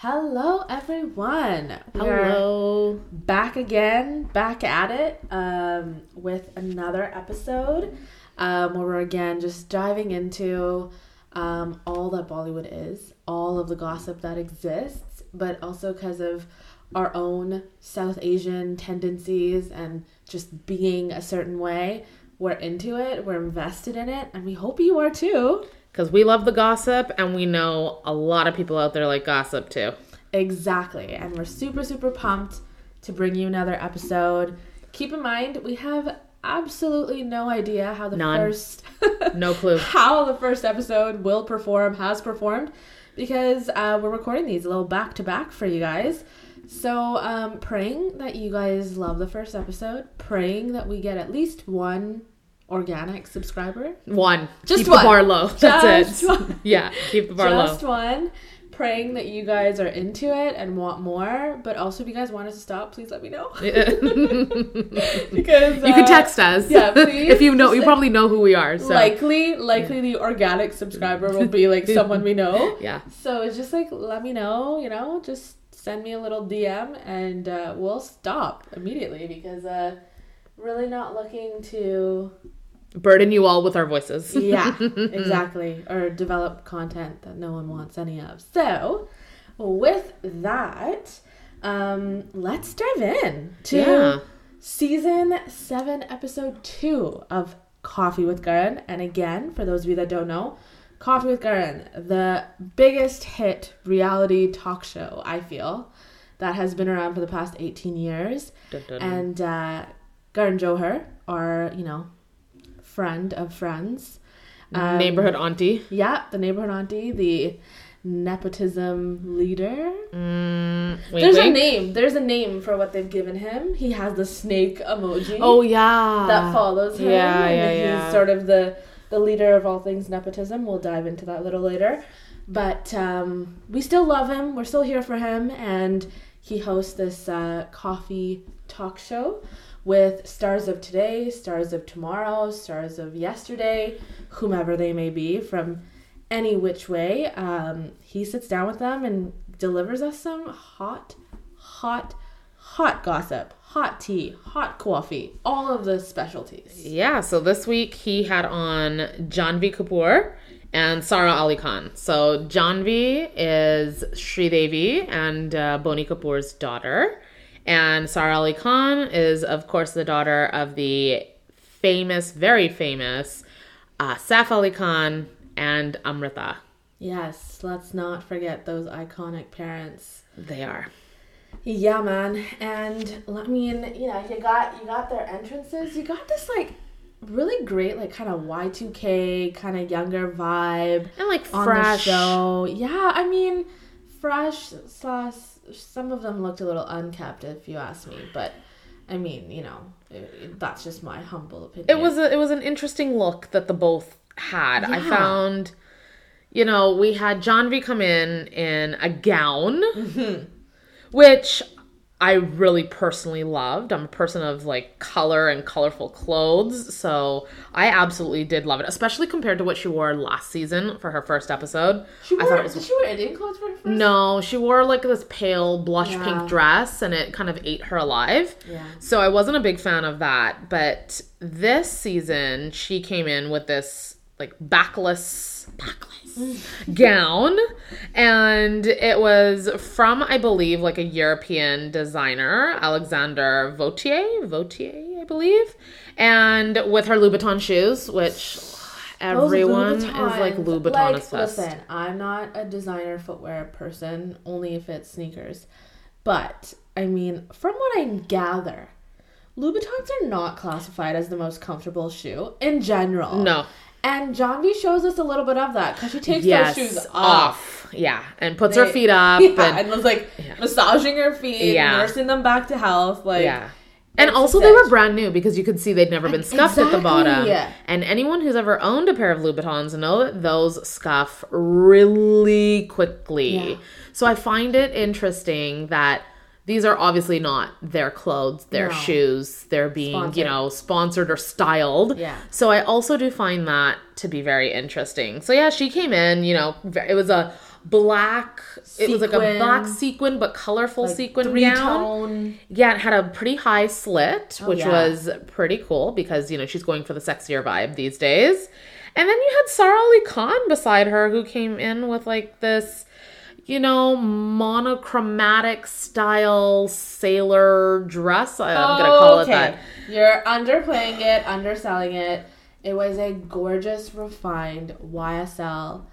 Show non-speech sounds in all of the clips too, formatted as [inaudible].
Hello, everyone. Hello. back again, back at it um, with another episode um, where we're again just diving into um, all that Bollywood is, all of the gossip that exists, but also because of our own South Asian tendencies and just being a certain way. We're into it, we're invested in it, and we hope you are too. Because we love the gossip and we know a lot of people out there like gossip too. Exactly. And we're super, super pumped to bring you another episode. Keep in mind, we have absolutely no idea how the None. first [laughs] No clue. [laughs] how the first episode will perform, has performed, because uh, we're recording these a little back to back for you guys. So, um, praying that you guys love the first episode, praying that we get at least one organic subscriber. One. Just keep one. the bar low. That's Just it. one. [laughs] Yeah, keep the bar Just low. one. Praying that you guys are into it and want more, but also if you guys want us to stop, please let me know. [laughs] [laughs] Because you because can uh, text us. yeah, please. if you know, you probably know who we are. So Likely, likely the organic subscriber will be like someone we know. yeah, So it's just like let me know, you know, just send me a little DM and uh, we'll stop immediately because uh, really not looking to burden you all with our voices. yeah [laughs] exactly or develop content that no one wants any of. So with that, um, let's dive in to Yeah. season seven, episode two of Koffee with Karan. And again, for those of you that don't know, Koffee with Karan, the biggest hit reality talk show, I feel, that has been around for the past 18 years. Dun, dun. And uh, Karan Johar, our, you know, friend of friends. um, Neighborhood auntie. Yeah, the neighborhood auntie, the nepotism leader. Mm, wink, There's a name. There's a name for what they've given him. He has the snake emoji Oh yeah. that follows him. Yeah, yeah, he's yeah. sort of the the leader of all things nepotism. We'll dive into that a little later. But um, we still love him. We're still here for him, and he hosts this uh, coffee talk show with stars of today, stars of tomorrow, stars of yesterday, whomever they may be from any which way. Um, he sits down with them and delivers us some hot, hot, hot gossip, hot tea, hot coffee, all of the specialties. Yeah, so this week he had on Jhanvi Kapoor and Sara Ali Khan. So Jhanvi is Sridevi and uh, Boney Kapoor's daughter, and Sara Ali Khan is, of course, the daughter of the famous, very famous uh, Saif Ali Khan and Amrita. Yes, let's not forget those iconic parents. They are. Yeah, man. And I mean, you know, you got you got their entrances. You got this like really great like kind of Y2K kind of younger vibe And like on fresh. the show. Yeah, I mean, fresh slash some of them looked a little unkept if you ask me, but I mean, you know, it, it- that's just my humble opinion. it was a, it was an interesting look that the both had. I found, you know, we had Jhanvi come in in a gown, Mm-hmm. which I really personally loved. I'm a person of like color and colorful clothes, so I absolutely did love it, especially compared to what she wore last season for her first episode. She I wore, thought it was did she wear Indian clothes for her first? no, she wore like this pale blush Yeah. pink dress and it kind of ate her alive. Yeah. So I wasn't a big fan of that. But this season, she came in with this like backless, backless gown. And it was from, I believe, like a European designer, Alexander Vauthier, Vauthier, I believe. And with her Louboutin shoes, which everyone is like Louboutin like, obsessed. Listen, I'm not a designer footwear person, only if it's sneakers. But I mean, from what I gather, Louboutins are not classified as the most comfortable shoe in general. No. And Jhanvi shows us a little bit of that because she takes yes, those shoes off. off. Yeah, and puts her feet up. [laughs] Yeah, and, and was like Yeah. massaging her feet, Yeah. nursing them back to health. Like, yeah. And also, they were brand new because you could see they'd never been scuffed at the bottom. Exactly. And anyone who's ever owned a pair of Louboutins know that those scuff really quickly. Yeah. So I find it interesting that these are obviously not their clothes, their No. shoes. They're being, you know, sponsored or styled. Yeah. So I also do find that to be very interesting. So yeah, she came in, you know, it was a black. It was like a Sequin. black sequin, but colorful sequin three gown. Yeah, it had a pretty high slit, oh, which yeah. was pretty cool because, you know, she's going for the sexier vibe these days. And then you had Sara Ali Khan beside her who came in with like this, you know, monochromatic style sailor dress. I- I'm going to call it that. You're underplaying it, underselling it. It was a gorgeous, refined YSL,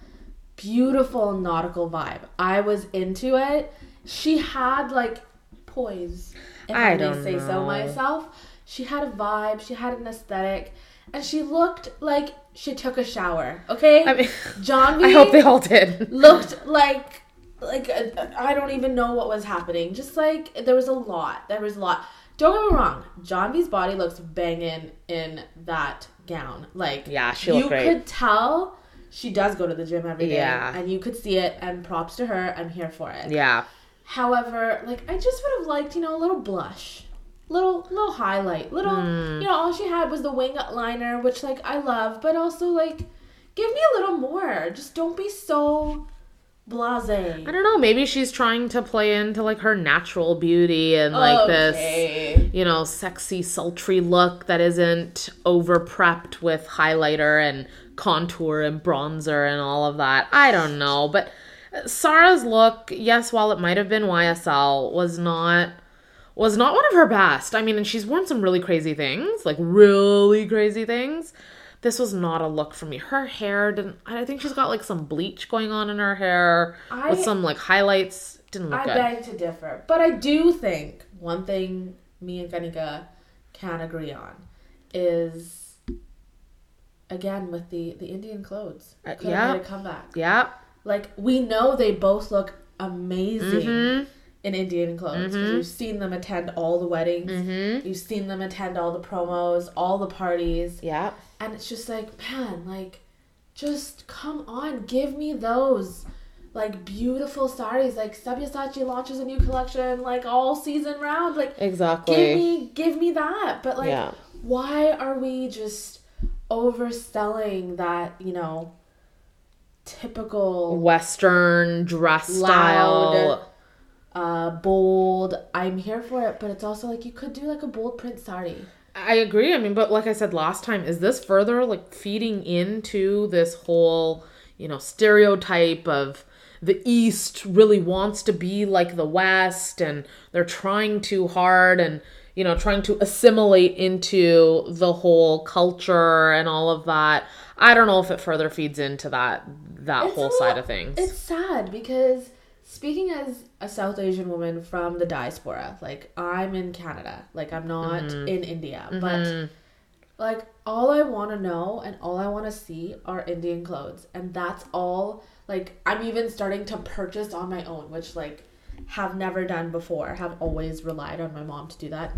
beautiful nautical vibe. I was into it. She had like poise, if I I, may say so myself. She had a vibe. She had an aesthetic, and she looked like she took a shower. Okay, I mean, John. [laughs] I hope they all did. looked like like uh, I don't even know what was happening. Just like there was a lot. There was a lot. Don't get me wrong. Jhanvi's body looks banging in that gown. Like Yeah, she you great. could tell she does go to the gym every day. Yeah. and you could see it. And props to her. I'm here for it. Yeah. However, like I just would have liked, you know, a little blush. Little little highlight. Little Hmm. you know, all she had was the wing liner, which like I love, but also like give me a little more. Just don't be so blase. I don't know. Maybe she's trying to play into like her natural beauty and like this, you know, sexy, sultry look that isn't over prepped with highlighter and contour and bronzer and all of that. I don't know. But uh, Sara's look, yes, while it might have been YSL, was not was not one of her best. I mean, and she's worn some really crazy things, like really crazy things. This was not a look for me. Her hair didn't. I think she's got like some bleach going on in her hair with some like highlights. Didn't look good. I good. beg to differ, but I do think one thing me and Kanika can agree on is again with the the Indian clothes. Uh, Could yeah. have made a comeback. yeah. Like we know they both look amazing Mhm. In Indian clothes because Mhm. we've seen them attend all the weddings. Mhm. You've seen them attend all the promos, all the parties, Yeah. and it's just like, man, like, just come on, give me those, like, beautiful saris. Like, Sabyasachi launches a new collection, like, all season round. Like, Exactly. give me, give me that. But like, Yeah. why are we just overselling that? You know, typical Western dress Loud. style. Uh bold i'm here for it but it's also like you could do like a bold print sari I agree. I mean, but like I said last time, is this further like feeding into this whole, you know, stereotype of the East really wants to be like the West and they're trying too hard and, you know, trying to assimilate into the whole culture and all of that. I don't know if it further feeds into that that It's whole a side of things. it's sad because speaking as a south asian woman from the diaspora like i'm in canada. Like i'm not Mm-hmm. in india but like all i want to know and all i want to see are indian clothes. And that's all like i'm even starting to purchase on my own which like have never done before. Have always relied on my mom to do that.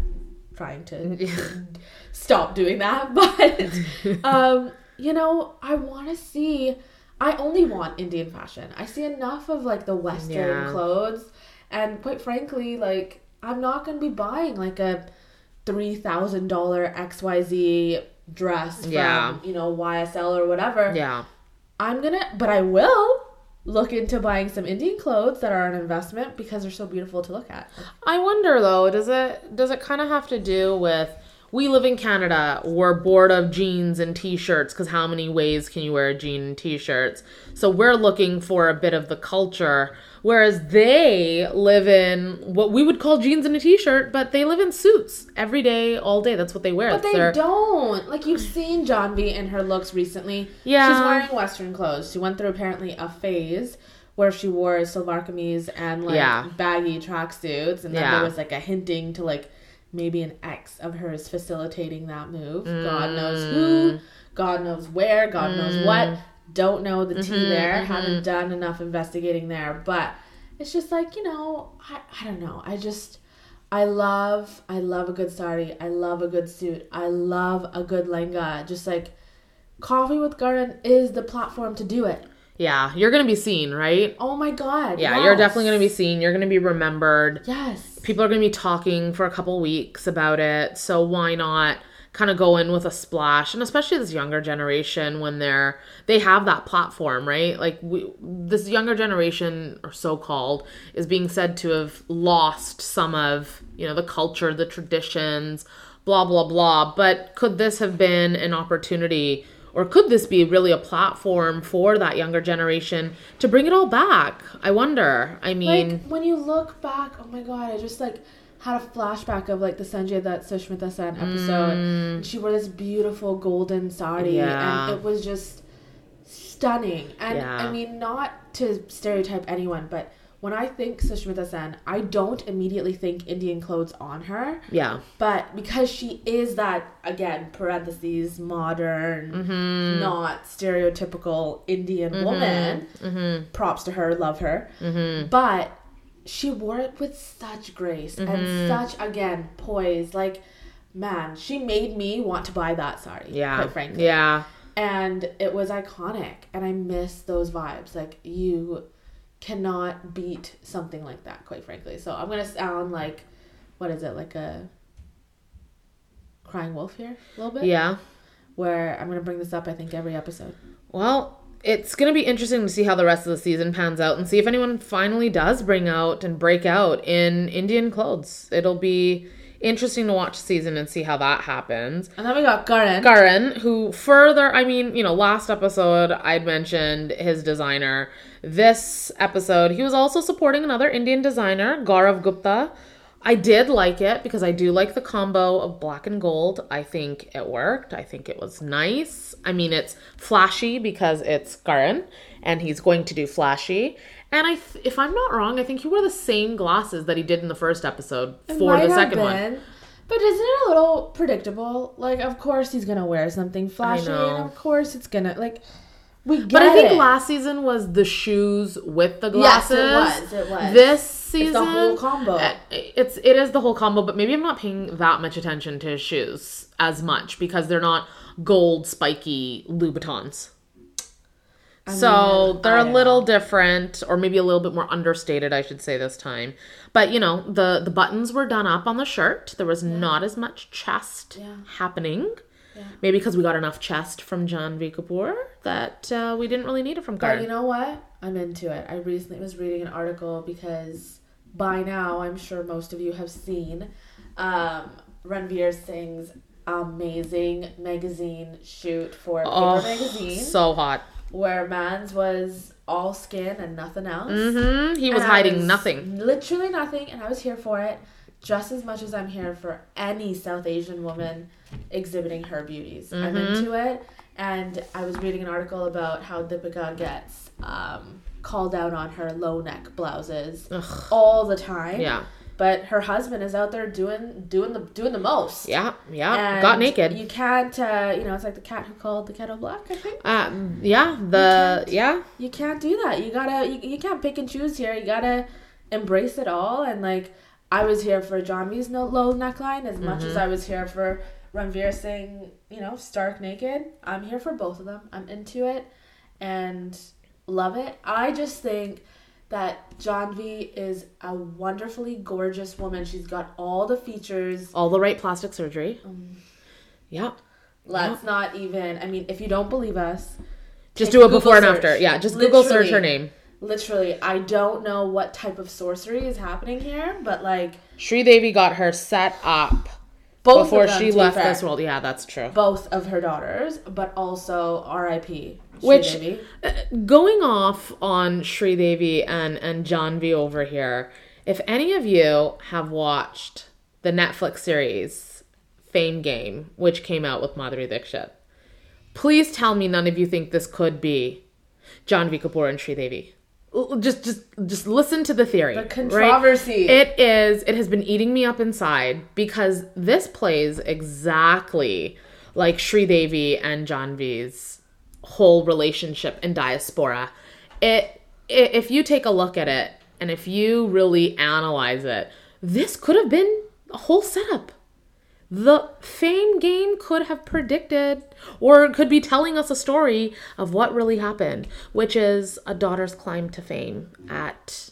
Trying to [laughs] stop doing that [laughs] but [laughs] um you know i want to see i only want indian fashion i see enough of like the western Yeah. clothes and quite frankly like i'm not going to be buying like a $3000 xyz dress from Yeah. you know ysl or whatever yeah. i'm gonna but i will look into buying some indian clothes that are an investment because they're so beautiful to look at I wonder though, does it does it kind of have to do with we live in Canada, we're bored of jeans and t-shirts because how many ways can you wear a jean and t-shirts? So we're looking for a bit of the culture, whereas they live in what we would call jeans and a t-shirt, but they live in suits every day, all day. That's what they wear. But It's they their- don't. Like you've seen Jhanvi in her looks recently. Yeah. She's wearing Western clothes. She went through apparently a phase where she wore salwar kameez and like Yeah. baggy tracksuits, and then Yeah. there was like a hinting to like maybe an ex of hers facilitating that move. God knows Mm. who. God knows where. God knows what. Don't know the tea Mm-hmm, there. Haven't done enough investigating there, but it's just like you know, I I don't know. I just. I love I love a good sari. I love a good suit. I love a good lehenga. Just like Koffee with Karan is the platform to do it. Yeah, you're going to be seen, right? Oh my god. Yeah, you're definitely going to be seen. You're going to be remembered. Yes. people are going to be talking for a couple weeks about it so why not kind of go in with a splash and especially this younger generation when they're they have that platform right like we, this younger generation or so called is being said to have lost some of you know the culture the traditions blah blah blah but could this have been an opportunity or could this be really a platform for that younger generation to bring it all back i wonder i mean like when you look back oh my god i just like had a flashback of like the Sanjay that Sushmita Sen episode. And she wore this beautiful golden sari, Mm. Yeah. and it was just stunning. And Yeah. I mean, not to stereotype anyone, but when I think Sushmita Sen, I don't immediately think Indian clothes on her. yeah But because she is that again parentheses modern, Mm-hmm. not stereotypical Indian woman, Mm-hmm. props to her, love her. But she wore it with such grace Mm-hmm. and such again poise. Like, man, she made me want to buy that sari. yeah quite frankly. yeah And it was iconic, and I miss those vibes. Like you cannot beat something like that, quite frankly. So I'm gonna sound like, what is it, like a crying wolf here, a little bit. yeah Where I'm gonna bring this up, I think, every episode. Well, it's going to be interesting to see how the rest of the season pans out and see if anyone finally does bring out and break out in Indian clothes. It'll be interesting to watch season and see how that happens. And then we got Karan. Karan, who further, I mean, you know, last episode I'd mentioned his designer. This episode, he was also supporting another Indian designer, Gaurav Gupta. I did like it because I do like the combo of black and gold. I think it worked. I think it was nice. I mean, it's flashy because it's Karan and he's going to do flashy. And I, th- if I'm not wrong, I think he wore the same glasses that he did in the first episode It for the second one. But isn't it a little predictable? Like, of course he's gonna wear something flashy, and of course it's gonna like. We get But I think it. last season was the shoes with the Yes, glasses. it was, it was. This season, It's the whole combo. uh, It's it is the whole combo, but maybe I'm not paying that much attention to his shoes as much because they're not gold spiky Louboutins. So mean, they're I a little different, or maybe a little bit more understated, I should say this time. But you know, the the buttons were done up on the shirt. There was not as much chest Yeah. happening. Yeah. Maybe because we got enough chest from Jhanvi Kapoor that uh, we didn't really need it from But you know what? I'm into it. I recently was reading an article because by now I'm sure most of you have seen um, Ranveer Singh's amazing magazine shoot for Paper Oh, Magazine, so hot. Where Mans was all skin and nothing else. hmm He was And hiding was nothing. Literally nothing, and I was here for it just as much as I'm here for any South Asian woman exhibiting her beauties. I'm Mm-hmm. into it, and I was reading an article about how Deepika gets um, called out on her low neck blouses Ugh. all the time. Yeah, But her husband is out there doing doing the doing the most. yeah, yeah. And Got naked. You can't, uh, you know, it's like the cat who called the kettle black. I think Um, yeah, the can't- yeah, you can't do that. You gotta you, you can't pick and choose here. You gotta embrace it all. And like I was here for V's no low neckline as much Mm-hmm. as I was here for Ranveer Singh, you know, stark naked. I'm here for both of them. I'm into it and love it. I just think that Jhanvi is a wonderfully gorgeous woman. She's got all the features. all the right plastic surgery. Um, Yeah, Let's not even. I mean, if you don't believe us, just do a before Google and after. Yeah, just Google search her name. Literally, I don't know what type of sorcery is happening here, but like Sridevi got her set up both before she left fair. this world. Yeah, that's true. Both of her daughters, but also R.I.P. Which-. Uh, going off on Sridevi and and Jhanvi over here, if any of you have watched the Netflix series Fame Game, which came out with Madhuri Dixit, please tell me none of you think this could be Jhanvi Kapoor and Sridevi. L- Just just just listen to the theory. the right? controversy. It is. It has been eating me up inside because this plays exactly like Sridevi and Jhanvi's whole relationship in diaspora. It, i if you take a look at it and if you really analyze it, this could have been a whole setup. The fame game could have predicted or could be telling us a story of what really happened, which is a daughter's climb to fame at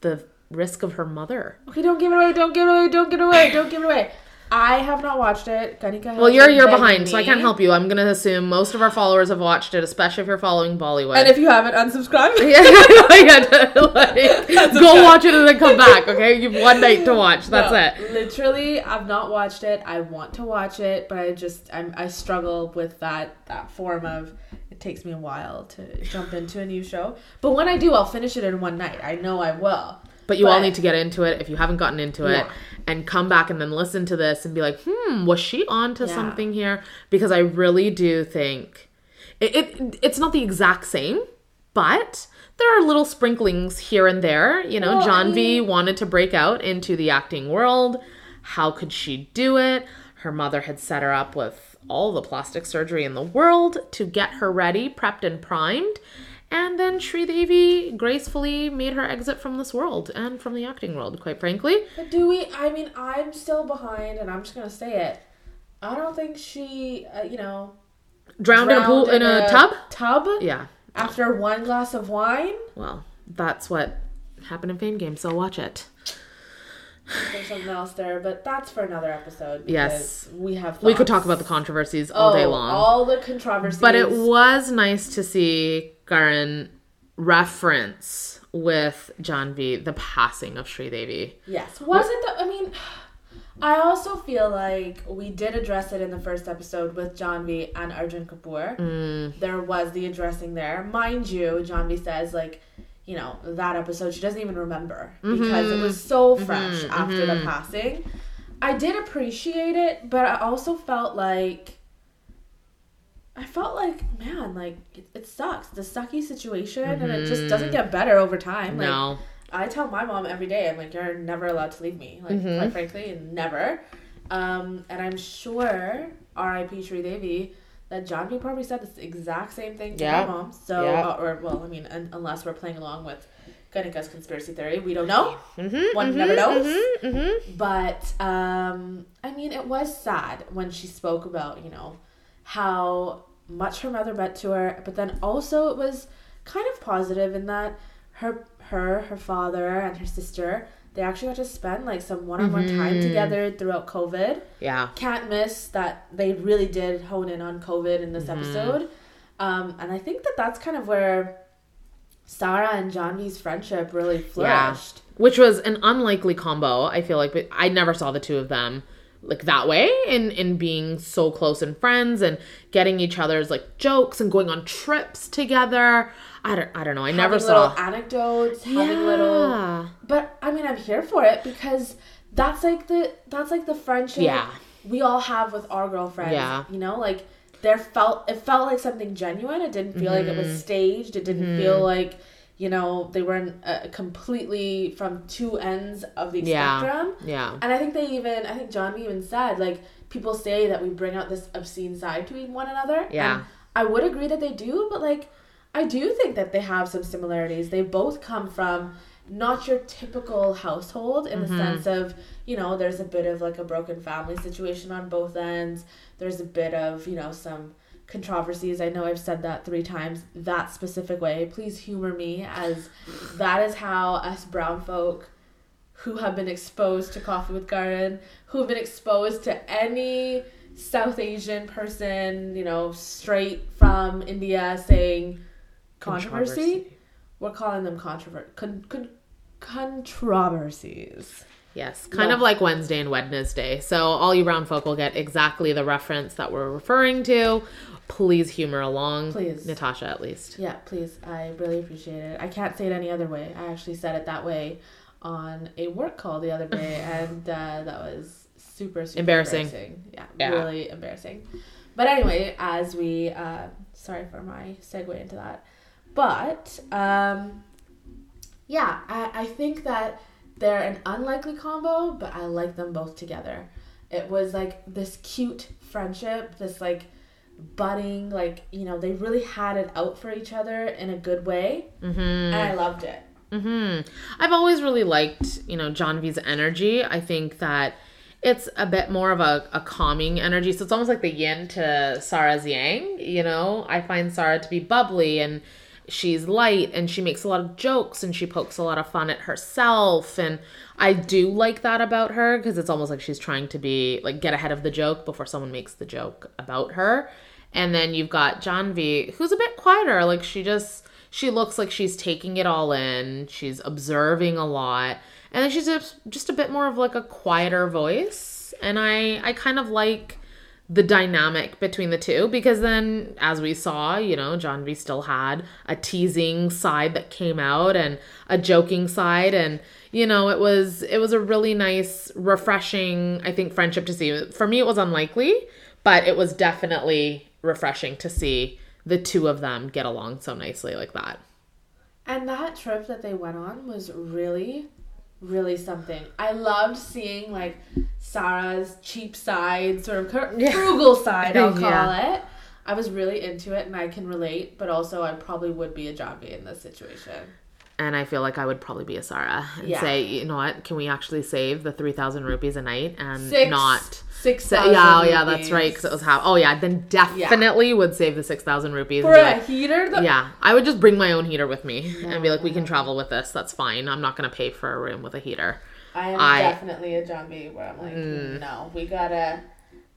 the risk of her mother. okay, don't give it away. Don't give it away. Don't give it away. Don't give it away. I have not watched it. Kanika Well, you're you're begging behind, so I can't help you. I'm gonna assume most of our followers have watched it, especially if you're following Bollywood. And if you haven't, unsubscribe. [laughs] yeah, [laughs] like, [laughs] go watch it and then come back. Okay, you've one night to watch. That's No, it. Literally, I've not watched it. I want to watch it, but I just I'm, I struggle with that that form of. It takes me a while to jump into a new show, but when I do, I'll finish it in one night. I know I will. But you all need to get into it if you haven't gotten into it, Yeah. And come back and then listen to this and be like, hmm, was she on to Yeah. something here? Because I really do think it, it it's not the exact same, but there are little sprinklings here and there. You know, Well, I Jhanvi wanted to break out into the acting world. How could she do it? Her mother had set her up with all the plastic surgery in the world to get her ready, prepped and primed. And then Sridevi gracefully made her exit from this world and from the acting world, quite frankly. But do we? I mean, I'm still behind, and I'm just gonna say it. I don't think she, uh, you know, Drowned, in a pool in a, tub? Tub Yeah. after one glass of wine. Well, that's what happened in Fame Game, so watch it. There's something else there, but that's for another episode. Yes. we have. We could talk about the controversies all day Oh, long. All the controversies. But it was nice to see Karan reference with Jhanvi the passing of Sridevi. Yes. Was it the I mean I also feel like we did address it in the first episode with Jhanvi and Arjun Kapoor. Mm. There was the addressing there. Mind you, Jhanvi says like, you know, that episode she doesn't even remember because it was mm-hmm. so fresh mm-hmm. after the mm-hmm. passing. I did appreciate it, but I also felt like I felt like, man, like it, it sucks. The sucky situation, and it just doesn't get better over time. Like, No. I tell my mom every day, I'm like, you're never allowed to leave me. Like, Mm-hmm. quite frankly, never. Um, and I'm sure, R.I.P. Sridevi, that Jhanvi probably said the exact same thing to Yeah. my mom. So, Yeah. uh, or well, I mean, un- unless we're playing along with Kanika's conspiracy theory, we don't know. Mm-hmm, One never knows. Mm-hmm. But um, I mean, it was sad when she spoke about you know how much her mother meant to her, but then also it was kind of positive in that her her her father and her sister they actually got to spend like some one-on-one time together throughout COVID. Yeah. Can't miss that they really did hone in on COVID in this episode, um, and I think that that's kind of where Sara and Jhanvi's friendship really flourished. Which was an unlikely combo, I feel like, but I never saw the two of them like that way in in being so close and friends and getting each other's like jokes and going on trips together. I don't I don't know. I never having little saw anecdotes, having little. Yeah. But I mean, I'm here for it because that's like the that's like the friendship Yeah. we all have with our girlfriends. Yeah. you know, like there felt it felt like something genuine. It didn't feel like it Mm-hmm. was staged. It didn't feel like you know they were in, uh, completely from two ends of the Yeah. spectrum. Yeah. And I think they even, I think John even said, like, people say that we bring out this obscene side to one another. Yeah. And I would agree that they do, but, like, I do think that they have some similarities. They both come from not your typical household in Mm-hmm. the sense of, you know, there's a bit of, like, a broken family situation on both ends. There's a bit of, you know, some controversies. I know I've said that three times that specific way. Please humor me as that is how us brown folk who have been exposed to Koffee with Karan, who have been exposed to any South Asian person, you know, straight from India saying controversy. Controversy. We're calling them controver- con- con- controversies. Yes, kind Yeah. of like Wednesday and Wednesday. So all you brown folk will get exactly the reference that we're referring to. Please humor along. Please. Natasha at least. Yeah, please. I really appreciate it. I can't say it any other way. I actually said it that way on a work call the other day, [laughs] and uh, that was super, super Embarrassing. Yeah, Yeah. really embarrassing. But anyway, as we, uh, sorry for my segue into that, but um, yeah, I, I think that they're an unlikely combo, but I like them both together. It was like this cute friendship, this like budding, like, you know, they really had it out for each other in a good way. Mm-hmm. And I loved it. hmm I've always really liked, you know, Jhanvi's energy. I think that it's a bit more of a, a calming energy. So it's almost like the yin to Sara's yang, you know? I find Sara to be bubbly and she's light and she makes a lot of jokes and she pokes a lot of fun at herself and I do like that about her because it's almost like she's trying to be like get ahead of the joke before someone makes the joke about her. And then you've got Jhanvi who's a bit quieter like she just she looks like she's taking it all in. She's observing a lot. And then she's just, a bit more of like a quieter voice. And I I kind of like the dynamic between the two because then as we saw you know Jhanvi still had a teasing side that came out and a joking side and you know it was it was a really nice refreshing i think friendship to see. For me it was unlikely but it was definitely refreshing to see the two of them get along so nicely like that. And that trip that they went on was really, really something. I loved seeing like Sara's cheap side, sort of cur- Yeah. frugal side, I'll [laughs] call Yeah. it. I was really into it and I can relate, but also I probably would be a Javi in this situation. And i feel like i would probably be a sarah and Yeah. say you know what can we actually save the 3000 rupees a night and Six, not six thousand. yeah, oh, yeah, that's right. Because it was half. Oh, yeah, then definitely would save the six thousand rupees. for a like, heater. Yeah, I would just bring my own heater with me and be like, we can travel with this. That's fine. I'm not gonna pay for a room with a heater. I am I- Mm. definitely a B. Where I'm like, no, we gotta,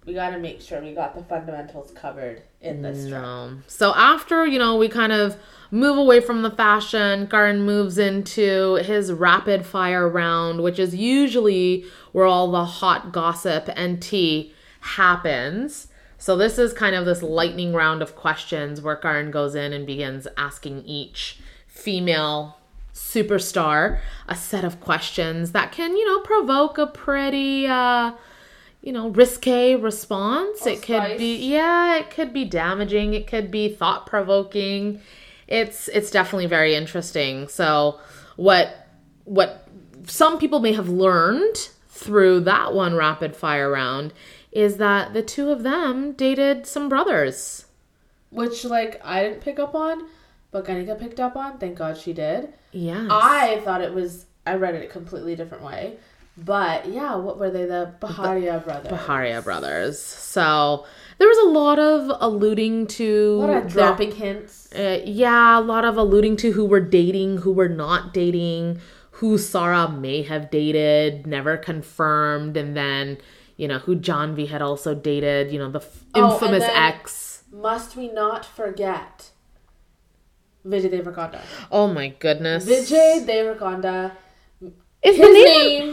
we gotta make sure we got the fundamentals covered in this trip. So after you know we kind of move away from the fashion, Karan moves into his rapid fire round, which is usually where all the hot gossip and tea happens. So this is kind of this lightning round of questions where Karan goes in and begins asking each female superstar a set of questions that can, you know, provoke a pretty uh you know, risque response. it could spice. be yeah, it could be damaging, it could be thought provoking. It's it's definitely very interesting. So what what some people may have learned through that one rapid fire round is that the two of them dated some brothers. Which like I didn't pick up on, but Kanika picked up on. Thank God she did. Yeah. I thought it was. I read it a completely different way. But yeah, what were they? The Pahariya brothers. Pahariya brothers. So there was a lot of alluding to A lot of dropping hints. Uh, yeah, a lot of alluding to who were dating, who were not dating, who Sara may have dated, never confirmed, and then you know who Jhanvi had also dated. You know the f- Oh, infamous ex. Must we not forget Vijay Deverakonda? Oh my goodness, Vijay Deverakonda. is His name?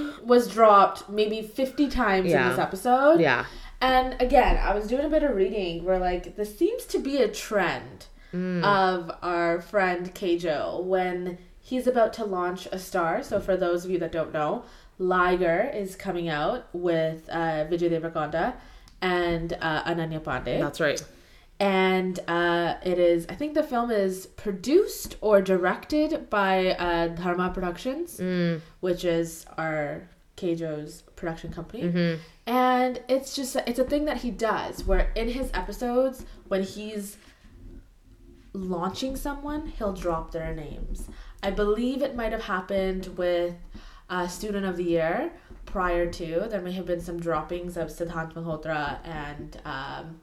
name was dropped maybe 50 times Yeah. in this episode. Yeah, And again, I was doing a bit of reading where like this seems to be a trend Mm. of our friend KJo when he's about to launch a star. So for those of you that don't know, Liger is coming out with uh, Vijay Deverakonda and uh, Ananya Panday. that's right. and uh, it is I think the film is produced or directed by uh, Dharma Productions, Mm. which is our KJo's production company. Mm-hmm. And it's just it's a thing that he does where in his episodes when he's launching someone, he'll drop their names. I believe it might have happened with uh, Student of the Year prior to. There may have been some droppings of Siddhant Malhotra and um,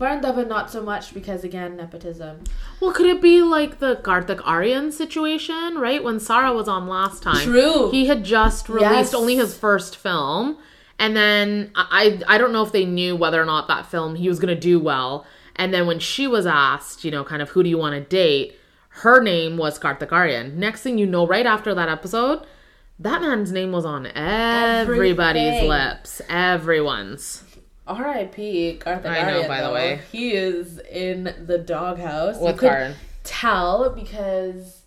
Varun Dhawan, not so much because again nepotism. Well, could it be like the Kartik Aaryan situation, right? When Sara was on last time. True. He had just released Yes. only his first film. And then I I don't know if they knew whether or not that film he was gonna do well. And then when she was asked, you know, kind of who do you want to date, her name was Kartik Aaryan. Next thing you know, right after that episode, that man's name was on everybody's Everything. lips. Everyone's. R.I.P. Kartik I know, by the way. he is in the doghouse. With Karan. tell because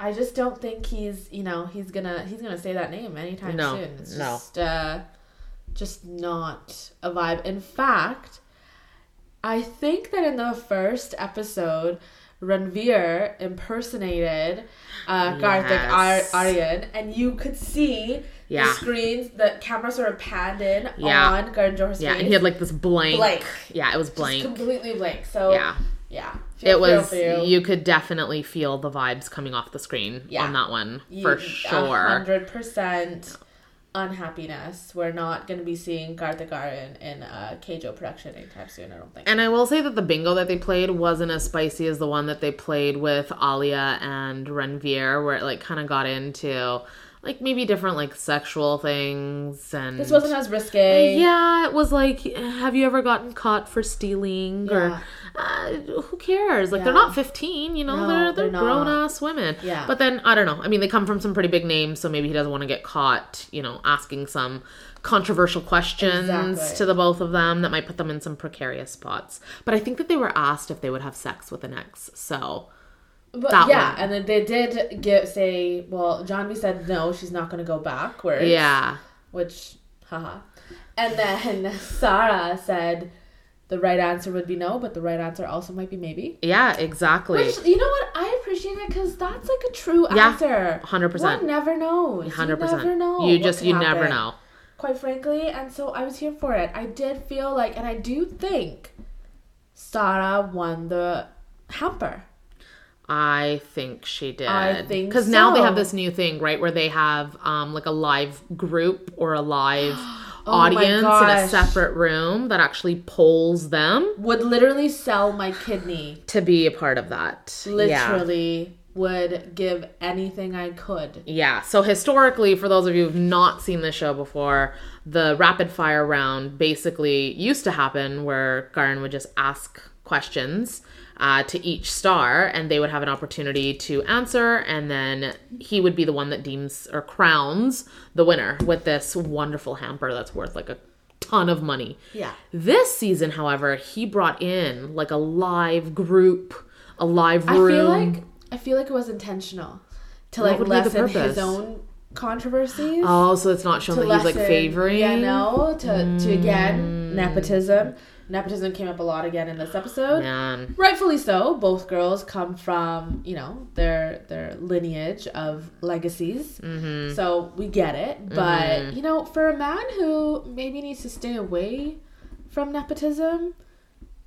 I just don't think he's you know he's gonna he's gonna say that name anytime No, soon. It's no. just uh, just not a vibe. In fact, I think that in the first episode. Ranveer impersonated uh, Kartik Yes. Ar- Aaryan, and you could see Yeah. the screens, the cameras sort of panned in Yeah. on Karan Johar's Yeah, and he had like this blank. Blank. Yeah, it was Just blank. completely blank. So Yeah. yeah, It Feel- feel was you. you could definitely feel the vibes coming off the screen Yeah. on that one You- for sure. hundred percent. unhappiness. We're not going to be seeing Garthagar in, uh, in a KJo production anytime soon, I don't think. And I will say that the bingo that they played wasn't as spicy as the one that they played with Alia and Ranveer, where it like kind of got into like maybe different like sexual things and This wasn't as risque. yeah it was like have you ever gotten caught for stealing Yeah. or uh, who cares like they're not 15 you know No, they're they're, they're grown ass women Yeah. but then i don't know i mean they come from some pretty big names so maybe he doesn't want to get caught you know asking some controversial questions Exactly. to the both of them that might put them in some precarious spots but i think that they were asked if they would have sex with an ex so But That yeah, one. and then they did give say, well, Jhanvi said no, she's not going to go backwards. yeah Which, haha. And then [laughs] Sara said the right answer would be no, but the right answer also might be maybe. yeah exactly Which you know what? I appreciate it because that's like a true Yeah, answer. 100%. One never knows. You 100% never know. you just you never know Quite frankly, and so I was here for it. I did feel like, and I do think Sara won the hamper. I think she did. I think because now they have this new thing, right, where they have um like a live group or a live [gasps] Oh audience in a separate room that actually polls them Would literally sell my kidney. to be a part of that. Yeah. Literally would give anything I could. Yeah. So historically, for those of you who've not seen this show before, the rapid fire round basically used to happen where Karan would just ask questions uh, to each star, and they would have an opportunity to answer, and then he would be the one that deems or crowns the winner with this wonderful hamper that's worth like a ton of money. Yeah. This season, however, he brought in like a live group, a live room. I feel like I feel like it was intentional to What like would be the lessen his own controversies. Oh, so it's not shown to that he's like favoring. Yeah, no, to to Mm. again nepotism. Nepotism came up a lot again in this episode. Man. Rightfully so. Both girls come from you know their their lineage of legacies, Mm-hmm. so we get it. But you know, for a man who maybe needs to stay away from nepotism,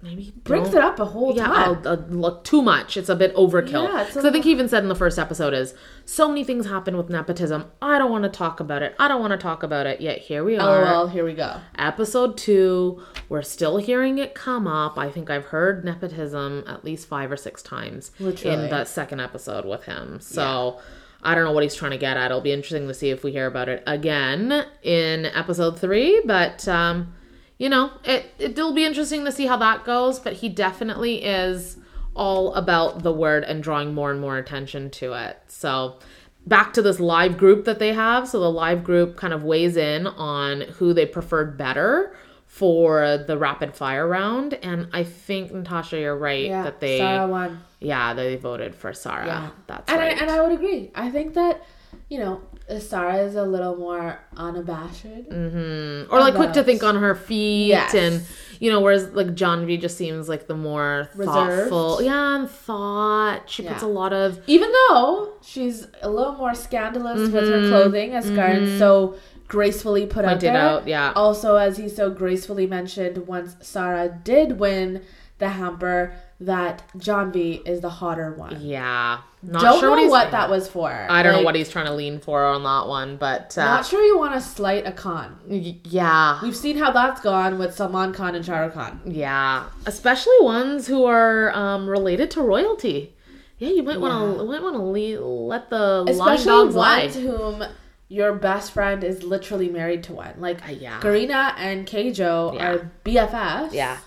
Maybe brings it up a whole Yeah, time. I'll, look too much. It's a bit overkill. Yeah, Because I think he even said in the first episode is so many things happen with nepotism. I don't want to talk about it. I don't want to talk about it. Yet here we are. Oh well, here we go. Episode two. We're still hearing it come up. I think I've heard nepotism at least five or six times Literally. in the second episode with him. So. I don't know what he's trying to get at. It'll be interesting to see if we hear about it again in episode three. But um, you know, it it'll be interesting to see how that goes. But he definitely is all about the word and drawing more and more attention to it. So back to this live group that they have. So the live group kind of weighs in on who they preferred better for the rapid fire round. And I think Natasha, you're right Yeah, that they Sara won. yeah, they voted for Sara. Yeah. That's and right. I, and I would agree. I think that you know Sara is a little more unabashed. Mm, or like quick to think on her feet Yes. and you know whereas like Jhanvi just seems like the more Reserved. thoughtful yeah and thought she puts a lot of Even though she's a little more scandalous with her clothing, as Karan so gracefully put out Mm-hmm. There. out, yeah. Also, as he so gracefully mentioned, once Sara did win the hamper, that Jhanvi is the hotter one. yeah not Don't sure know what what, that was for. i don't know what he's trying to lean for on that one but uh, Not sure you want to slight a Khan. y- yeah We've seen how that's gone with Salman Khan and Shah Rukh Khan. yeah especially ones who are um related to royalty yeah you might want to might want to le- let the Especially dogs lie ones whom your best friend is literally married to one. Like Uh, yeah. Kareena and KJo Yeah. are BFFs. yeah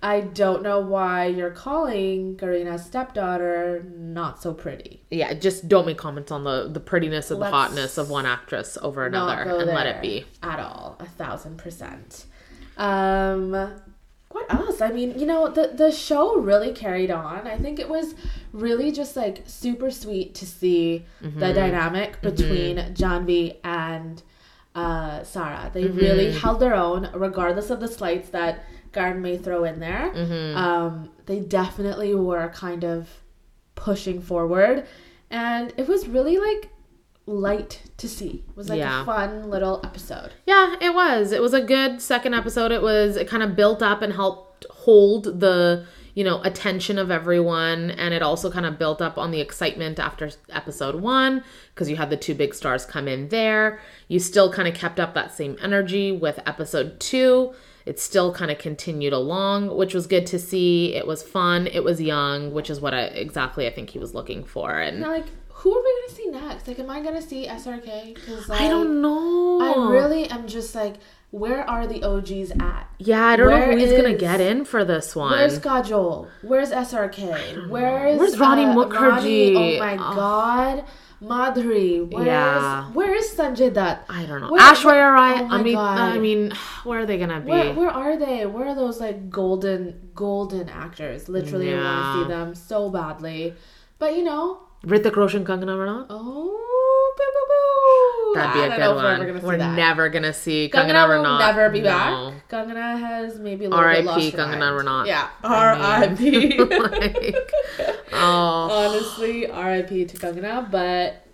I don't know why you're calling Kareena's stepdaughter not so pretty. yeah just don't make comments on the the prettiness and the Let's hotness of one actress over Not another and let it be at all. A thousand percent. Um, what else? I mean, you know, the the show really carried on. I think it was really just like super sweet to see Mm-hmm. the dynamic between Jhanvi and uh, Sara. They Mm-hmm. really held their own, regardless of the slights that Karan may throw in there. Mm-hmm. Um, they definitely were kind of pushing forward, and it was really like light to see. It was like Yeah. a fun little episode. Yeah, it was. It was a good second episode. It was it kind of built up and helped hold the you know, attention of everyone. And it also kind of built up on the excitement after episode one because you had the two big stars come in there. You still kind of kept up that same energy with episode two. It still kind of continued along, which was good to see. It was fun. It was young, which is what I exactly I think he was looking for. And Now, like, who are we gonna see next? Like, am I gonna see SRK? Because I don't know. I really am just like, where are the OGs at? Yeah, I don't know Where who he's gonna get in for this one. Where's Kajol? Where's SRK? Where's Where's Rani uh, Mukherjee? Rani? Oh my Oh. god. Madhuri. Where's Yeah. where is Sanjay Dutt? I don't know. Where- Aishwarya Rai. Oh I mean, uh, God. I mean, where are they gonna be? Where where are they? Where are those like golden golden actors? Literally, I want to see them so badly. But you know, Hrithik Roshan, Kangana Ranaut. oh, boo, boo, boo. That'd be I a good if we're one. gonna We're that. never gonna see Kangana Kangana will Ranaut. never be No. back. Kangana has maybe a little bit R.I.P. lost her Kangana. Ranaut. Yeah, R.I.P. [laughs] like, [laughs] oh. Honestly, R.I.P. to Kangana. But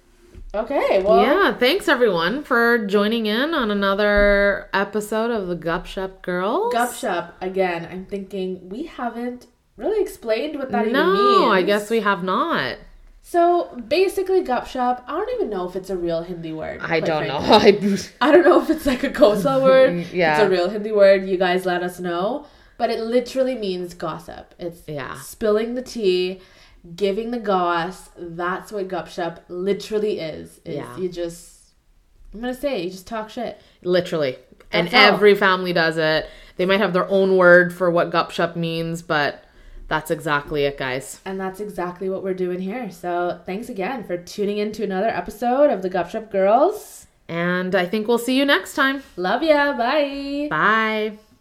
okay, well, yeah, thanks everyone for joining in on another episode of the Gupshup Girls. Gupshup again. I'm thinking we haven't really explained what that even means. No, I guess we have not. So basically, Gupshup. I don't even know if it's a real Hindi word. I don't know. frankly. [laughs] I, [laughs] I don't know if it's like a Kosa [laughs] word. Mm, yeah. It's a real Hindi word. You guys let us know. But it literally means gossip. It's Yeah. spilling the tea, giving the goss. That's what Gupshup literally is. is Yeah. You just, I'm going to say, you just talk shit. Literally. And all. every family does it. They might have their own word for what Gupshup means, but that's exactly it, guys. And that's exactly what we're doing here. So thanks again for tuning in to another episode of the Gupshup Girls. And I think we'll see you next time. Love ya. Bye. Bye.